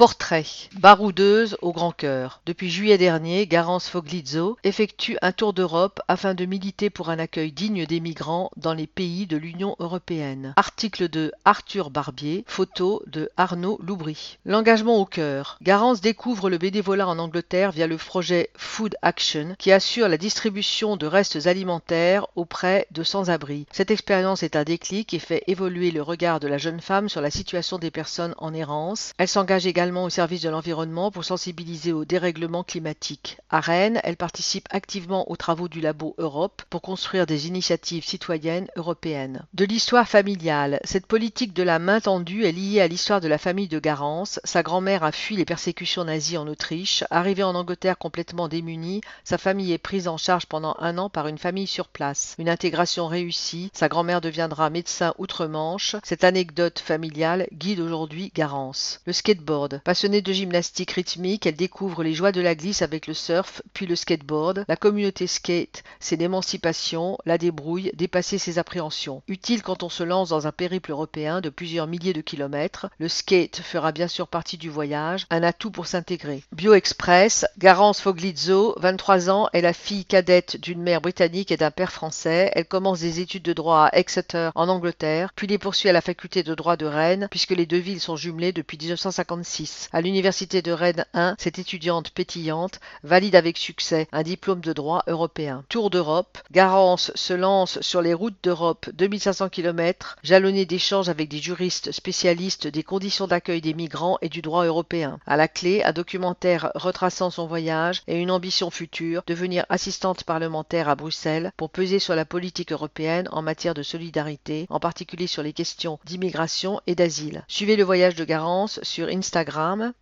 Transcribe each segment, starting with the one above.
Portrait. Baroudeuse au grand cœur. Depuis juillet dernier, Garance Foglizzo effectue un tour d'Europe afin de militer pour un accueil digne des migrants dans les pays de l'Union européenne. Article de Arthur Barbier, photo de Arnaud Loubry. L'engagement au cœur. Garance découvre le bénévolat en Angleterre via le projet Food Action qui assure la distribution de restes alimentaires auprès de sans-abri. Cette expérience est un déclic et fait évoluer le regard de la jeune femme sur la situation des personnes en errance. Elle s'engage également au service de l'environnement pour sensibiliser au dérèglement climatique. À Rennes, elle participe activement aux travaux du Labo Europe pour construire des initiatives citoyennes européennes. De l'histoire familiale, cette politique de la main tendue est liée à l'histoire de la famille de Garance. Sa grand-mère a fui les persécutions nazies en Autriche. Arrivée en Angleterre complètement démunie, sa famille est prise en charge pendant un an par une famille sur place. Une intégration réussie, sa grand-mère deviendra médecin outre-Manche. Cette anecdote familiale guide aujourd'hui Garance. Le skateboard. Passionnée de gymnastique rythmique, elle découvre les joies de la glisse avec le surf, puis le skateboard. La communauté skate, c'est l'émancipation, la débrouille, dépasser ses appréhensions. Utile quand on se lance dans un périple européen de plusieurs milliers de kilomètres, le skate fera bien sûr partie du voyage, un atout pour s'intégrer. Bio Express, Garance Foglizzo, 23 ans, est la fille cadette d'une mère britannique et d'un père français. Elle commence des études de droit à Exeter en Angleterre, puis les poursuit à la faculté de droit de Rennes, puisque les deux villes sont jumelées depuis 1956. À l'université de Rennes 1, cette étudiante pétillante valide avec succès un diplôme de droit européen. Tour d'Europe, Garance se lance sur les routes d'Europe 2500 km, jalonné d'échanges avec des juristes spécialistes des conditions d'accueil des migrants et du droit européen. À la clé, un documentaire retraçant son voyage et une ambition future, devenir assistante parlementaire à Bruxelles pour peser sur la politique européenne en matière de solidarité, en particulier sur les questions d'immigration et d'asile. Suivez le voyage de Garance sur Instagram Instagram,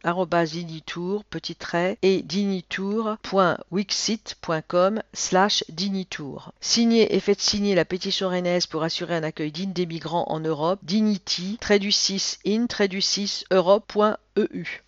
petit trait, et dinitour.wixit.com slash dinitour. Signez et faites signer la pétition rennaise pour assurer un accueil digne des migrants en Europe, dignity, trait du 6 in, trait du 6 europe.eu.